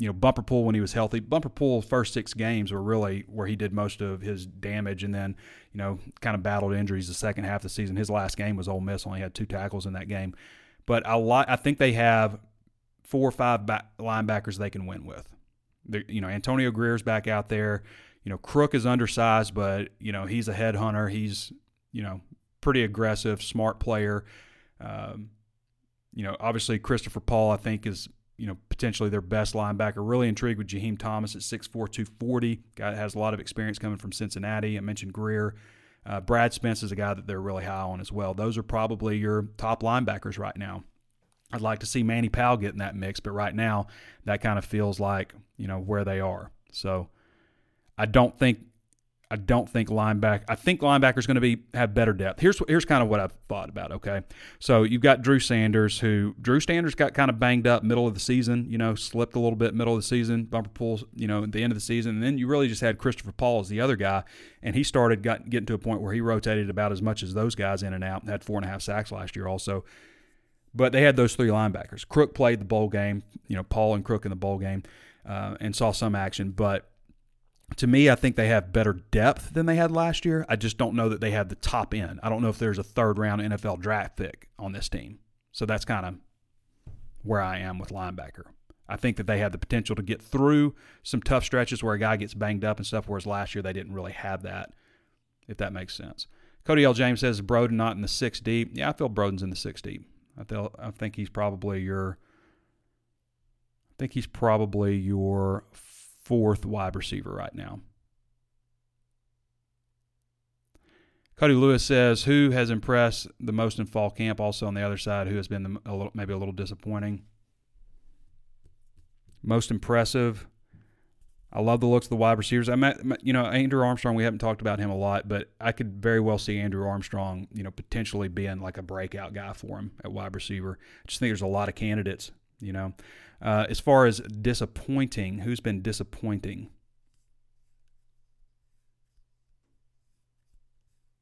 you know, Bumper Pool when he was healthy. Bumper Pool's first six games were really where he did most of his damage, and then you know, kind of battled injuries the second half of the season. His last game was Ole Miss, only had two tackles in that game. But a lot, I think they have four or five back, linebackers they can win with. They're, you know, Antonio Grier's back out there. You know, Crook is undersized, but you know he's a headhunter. He's you know pretty aggressive, smart player. Um, you know, obviously Christopher Paul, I think, is you know, potentially their best linebacker. Really intrigued with Jaheim Thomas at 6'4", 240. Guy has a lot of experience coming from Cincinnati. I mentioned Grier. Uh, Brad Spence is a guy that they're really high on as well. Those are probably your top linebackers right now. I'd like to see Manny Powell get in that mix, but right now that kind of feels like you know where they are. So I don't think I don't think linebacker. I think linebacker is going to be have better depth. Here's here's kind of what I've thought about. Okay, so you've got Drew Sanders, who Drew Sanders got kind of banged up middle of the season. You know, slipped a little bit middle of the season, Bumper Pool's. You know, at the end of the season, and then you really just had Christopher Paul as the other guy, and he started got, getting to a point where he rotated about as much as those guys in and out. Had four and a half sacks last year, also. But they had those three linebackers. Crook played the bowl game. You know, Paul and Crook in the bowl game, uh, and saw some action, but to me, I think they have better depth than they had last year. I just don't know that they have the top end. I don't know if there's a third round NFL draft pick on this team. So that's kind of where I am with linebacker. I think that they have the potential to get through some tough stretches where a guy gets banged up and stuff, whereas last year they didn't really have that, if that makes sense. Cody L. James says Broden not in the six deep. Yeah, I feel Broden's in the six deep. I, feel, I think he's probably your I think he's probably your fourth wide receiver right now. Cody Lewis says, "Who has impressed the most in fall camp?" Also on the other side, who has been the, a little, maybe a little disappointing? Most impressive. I love the looks of the wide receivers. I met, you know, Andrew Armstrong. We haven't talked about him a lot, but I could very well see Andrew Armstrong, you know, potentially being like a breakout guy for him at wide receiver. I just think there's a lot of candidates. You know, uh, as far as disappointing, who's been disappointing?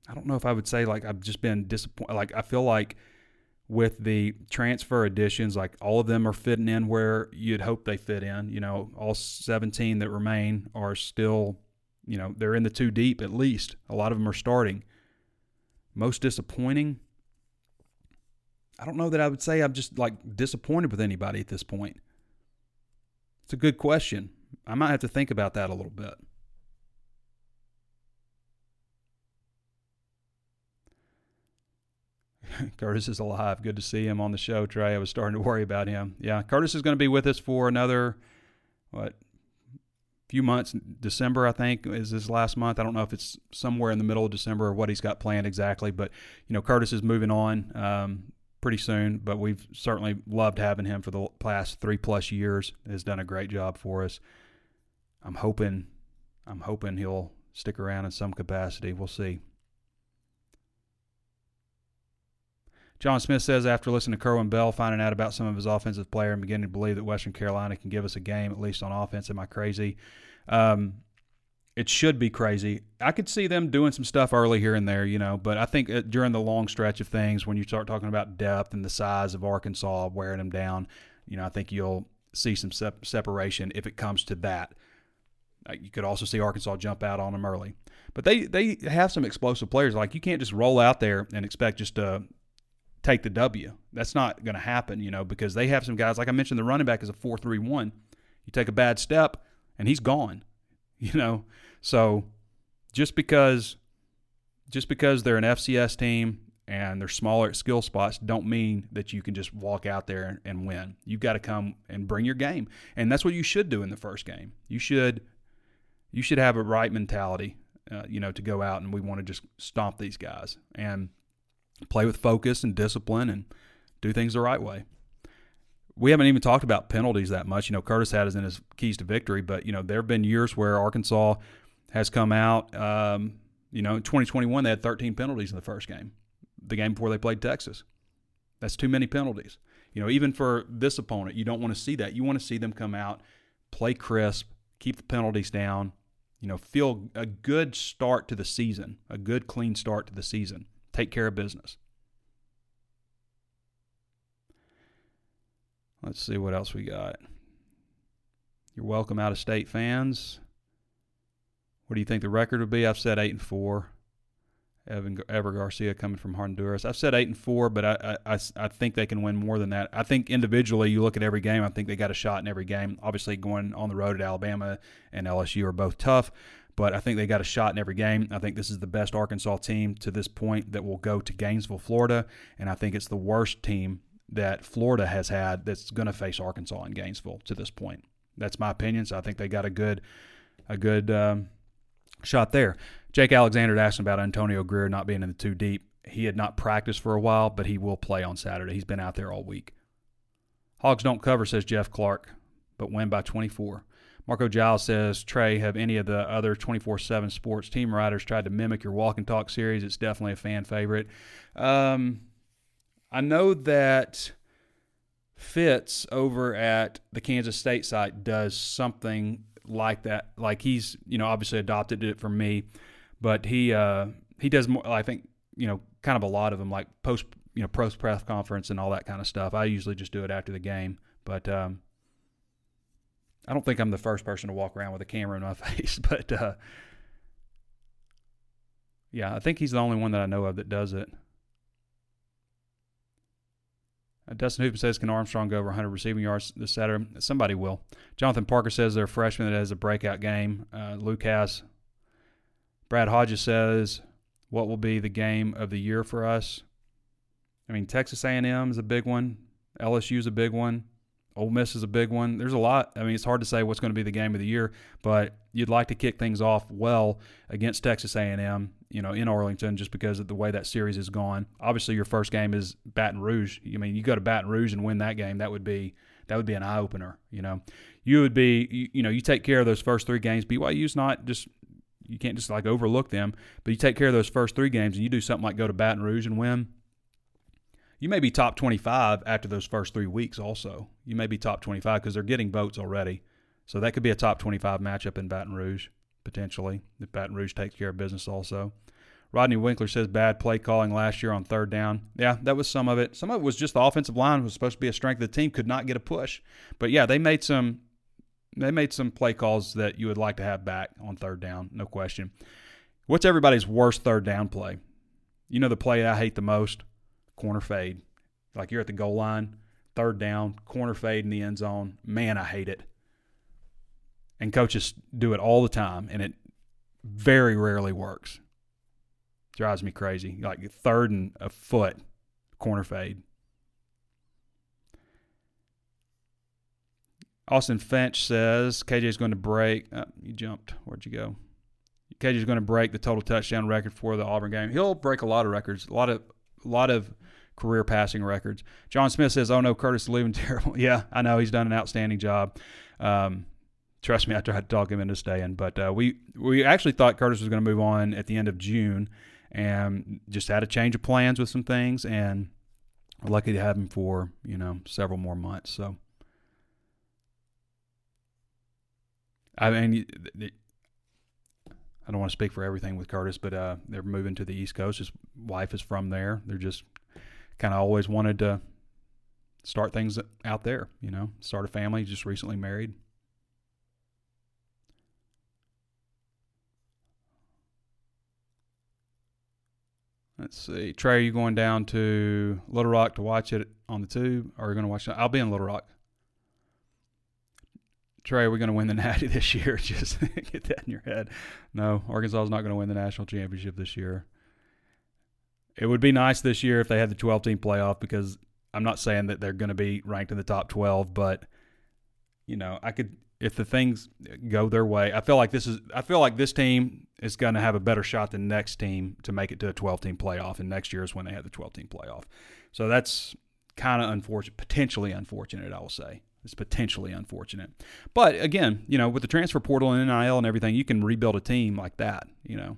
I don't know if I would say like I've just been disappointed. Like I feel like with the transfer additions, like all of them are fitting in where you'd hope they fit in. You know, all 17 that remain are still, you know, they're in the two deep at least. A lot of them are starting. Most disappointing, I don't know that I would say I'm just like disappointed with anybody at this point. It's a good question. I might have to think about that a little bit. <laughs> Curtis is alive. Good to see him on the show, Trey. I was starting to worry about him. Yeah, Curtis is going to be with us for another what few months. December, I think, is his last month. I don't know if it's somewhere in the middle of December or what he's got planned exactly, but you know, Curtis is moving on. Um, pretty soon, but we've certainly loved having him for the past three plus years. Has done a great job for us. I'm hoping, I'm hoping he'll stick around in some capacity. We'll see. John Smith says after listening to Kerwin Bell, finding out about some of his offensive player, and beginning to believe that Western Carolina can give us a game at least on offense. Am I crazy? Um, it should be crazy. I could see them doing some stuff early here and there, you know, but I think uh, during the long stretch of things, when you start talking about depth and the size of Arkansas wearing them down, you know, I think you'll see some sep- separation if it comes to that. Uh, you could also see Arkansas jump out on them early, but they they have some explosive players. Like you can't just roll out there and expect just to take the W. That's not going to happen, you know, because they have some guys. Like I mentioned, the running back is a four three one. You take a bad step, and he's gone. <laughs> You know, so just because just because they're an FCS team and they're smaller at skill spots don't mean that you can just walk out there and win. You've got to come and bring your game. And that's what you should do in the first game. You should you should have a right mentality uh, you know, to go out and we want to just stomp these guys and play with focus and discipline and do things the right way. We haven't even talked about penalties that much. You know, Curtis had us in his keys to victory, but you know there have been years where Arkansas has come out. Um, you know, in 2021 they had 13 penalties in the first game, the game before they played Texas. That's too many penalties. You know, even for this opponent, you don't want to see that. You want to see them come out, play crisp, keep the penalties down, you know, feel a good start to the season, a good clean start to the season. Take care of business. Let's see what else we got. You're welcome out of state fans. What do you think the record would be? I've said eight and four. Evan Ever Garcia coming from Honduras. I've said eight and four, but I, I, I think they can win more than that. I think individually, you look at every game. I think they got a shot in every game. Obviously, going on the road at Alabama and LSU are both tough, but I think they got a shot in every game. I think this is the best Arkansas team to this point that will go to Gainesville, Florida, and I think it's the worst team that Florida has had that's going to face Arkansas in Gainesville to this point. That's my opinion. So I think they got a good, a good um, shot there. Jake Alexander asked about Antonio Grier not being in the two deep. He had not practiced for a while, but he will play on Saturday. He's been out there all week. Hogs don't cover, says Jeff Clark, but win by 24. Marco Giles says, Trey, have any of the other 24 7 sports team writers tried to mimic your walk and talk series? It's definitely a fan favorite. Um, I know that Fitz over at the Kansas State site does something like that. Like he's, you know, obviously adopted it from me, but he uh, he does more. I think you know, kind of a lot of them, like post, you know, post press conference and all that kind of stuff. I usually just do it after the game, but um, I don't think I'm the first person to walk around with a camera in my <laughs> face. But uh, yeah, I think he's the only one that I know of that does it. Uh, Dustin Hooper says, Can Armstrong go over 100 receiving yards this Saturday? Somebody will. Jonathan Parker says they're a freshman that has a breakout game. Uh, Luke Hasz. Brad Hodges says, What will be the game of the year for us? I mean, Texas A&M is a big one. LSU is a big one. Ole Miss is a big one. There's a lot. I mean, it's hard to say what's going to be the game of the year, but you'd like to kick things off well against Texas A&M, you know, in Arlington, just because of the way that series has gone. Obviously, your first game is Baton Rouge. I mean, you go to Baton Rouge and win that game, that would be that would be an eye opener. You know, you would be, you, you know, you take care of those first three games. BYU's not just you can't just like overlook them, but you take care of those first three games and you do something like go to Baton Rouge and win you may be top 25 after those first three weeks also. You may be top 25 because they're getting votes already. So that could be a top 25 matchup in Baton Rouge, potentially, if Baton Rouge takes care of business also. Rodney Winkler says bad play calling last year on third down. Yeah, that was some of it. Some of it was just the offensive line was supposed to be a strength of the team, could not get a push. But yeah, they made some they made some play calls that you would like to have back on third down, no question. What's everybody's worst third down play? You know the play I hate the most? corner fade. Like you're at the goal line, third down, corner fade in the end zone. Man, I hate it. And coaches do it all the time, and it very rarely works. Drives me crazy. Like third and a foot, corner fade. Austin Finch says KJ is going to break. Oh, you jumped. Where'd you go? KJ is going to break the total touchdown record for the Auburn game. He'll break a lot of records. A lot of, a lot of career passing records. John Smith says, "Oh no, Curtis is leaving <laughs> terrible." yeah, I know he's done an outstanding job. Um, trust me, I tried to talk him into staying, but uh, we we actually thought Curtis was going to move on at the end of June, and just had a change of plans with some things, and lucky to have him for you know several more months. So. I mean, I don't want to speak for everything with Curtis, but uh, they're moving to the East Coast. His wife is from there. They're just kind of always wanted to start things out there, you know, start a family, just recently married. Let's see. Trey, are you going down to Little Rock to watch it on the tube, or are you going to watch it? I'll be in Little Rock. Trey, are we going to win the <laughs> Natty this year? <laughs> Just get that in your head. No, Arkansas is not going to win the national championship this year. It would be nice this year if they had the 12 team playoff because I'm not saying that they're going to be ranked in the top 12, but you know, I could if the things go their way. I feel like this is I feel like this team is going to have a better shot than next team to make it to a 12 team playoff. And next year is when they have the 12 team playoff. So that's kind of unfortunate, potentially unfortunate, I will say. It's potentially unfortunate. But again, you know, with the transfer portal and NIL and everything, you can rebuild a team like that, you know.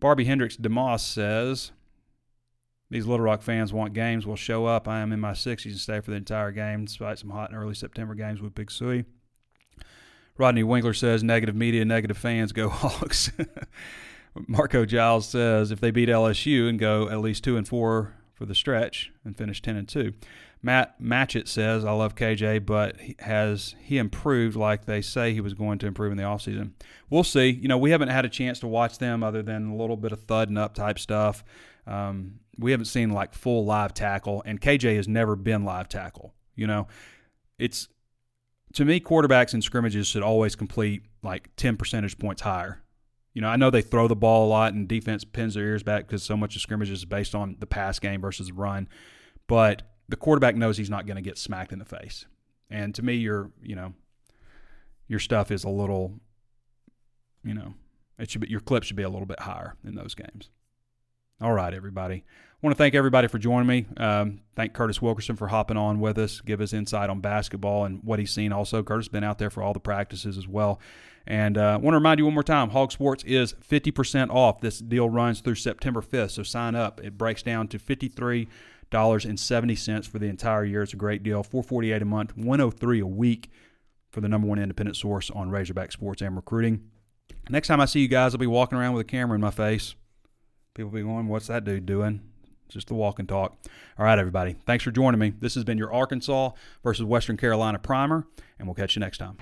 Barbie Hendricks DeMoss says, These Little Rock fans want games. Will show up. I am in my 60s and stay for the entire game, despite some hot and early September games with Big Sui. Rodney Winkler says, Negative media, negative fans, go <laughs> Hawks. Marco Giles says, If they beat LSU and go at least 2 and 4 for the stretch and finish 10 and 2. Matt Matchett says, I love KJ, but has he improved like they say he was going to improve in the offseason? We'll see. You know, we haven't had a chance to watch them other than a little bit of thudding up type stuff. Um, we haven't seen like full live tackle, and KJ has never been live tackle. You know, it's to me, quarterbacks in scrimmages should always complete like 10 percentage points higher. You know, I know they throw the ball a lot and defense pins their ears back because so much of scrimmages is based on the pass game versus the run. But the quarterback knows he's not going to get smacked in the face. And to me, your you know, your stuff is a little, you know, it should be your clip should be a little bit higher in those games. All right, everybody. I want to thank everybody for joining me. Um, thank Curtis Wilkerson for hopping on with us, give us insight on basketball and what he's seen. Also, Curtis been out there for all the practices as well. And I uh, want to remind you one more time Hog Sports is 50% off. This deal runs through September 5th, so sign up. It breaks down to 53 dollars and seventy cents for the entire year. It's a great deal. Four forty eight a month, one oh three a week for the number one independent source on Razorback sports and recruiting. Next time I see you guys, I'll be walking around with a camera in my face. People be going, "What's that dude doing?" just the walk and talk. All right, everybody. Thanks for joining me. This has been your Arkansas versus Western Carolina primer, and we'll catch you next time.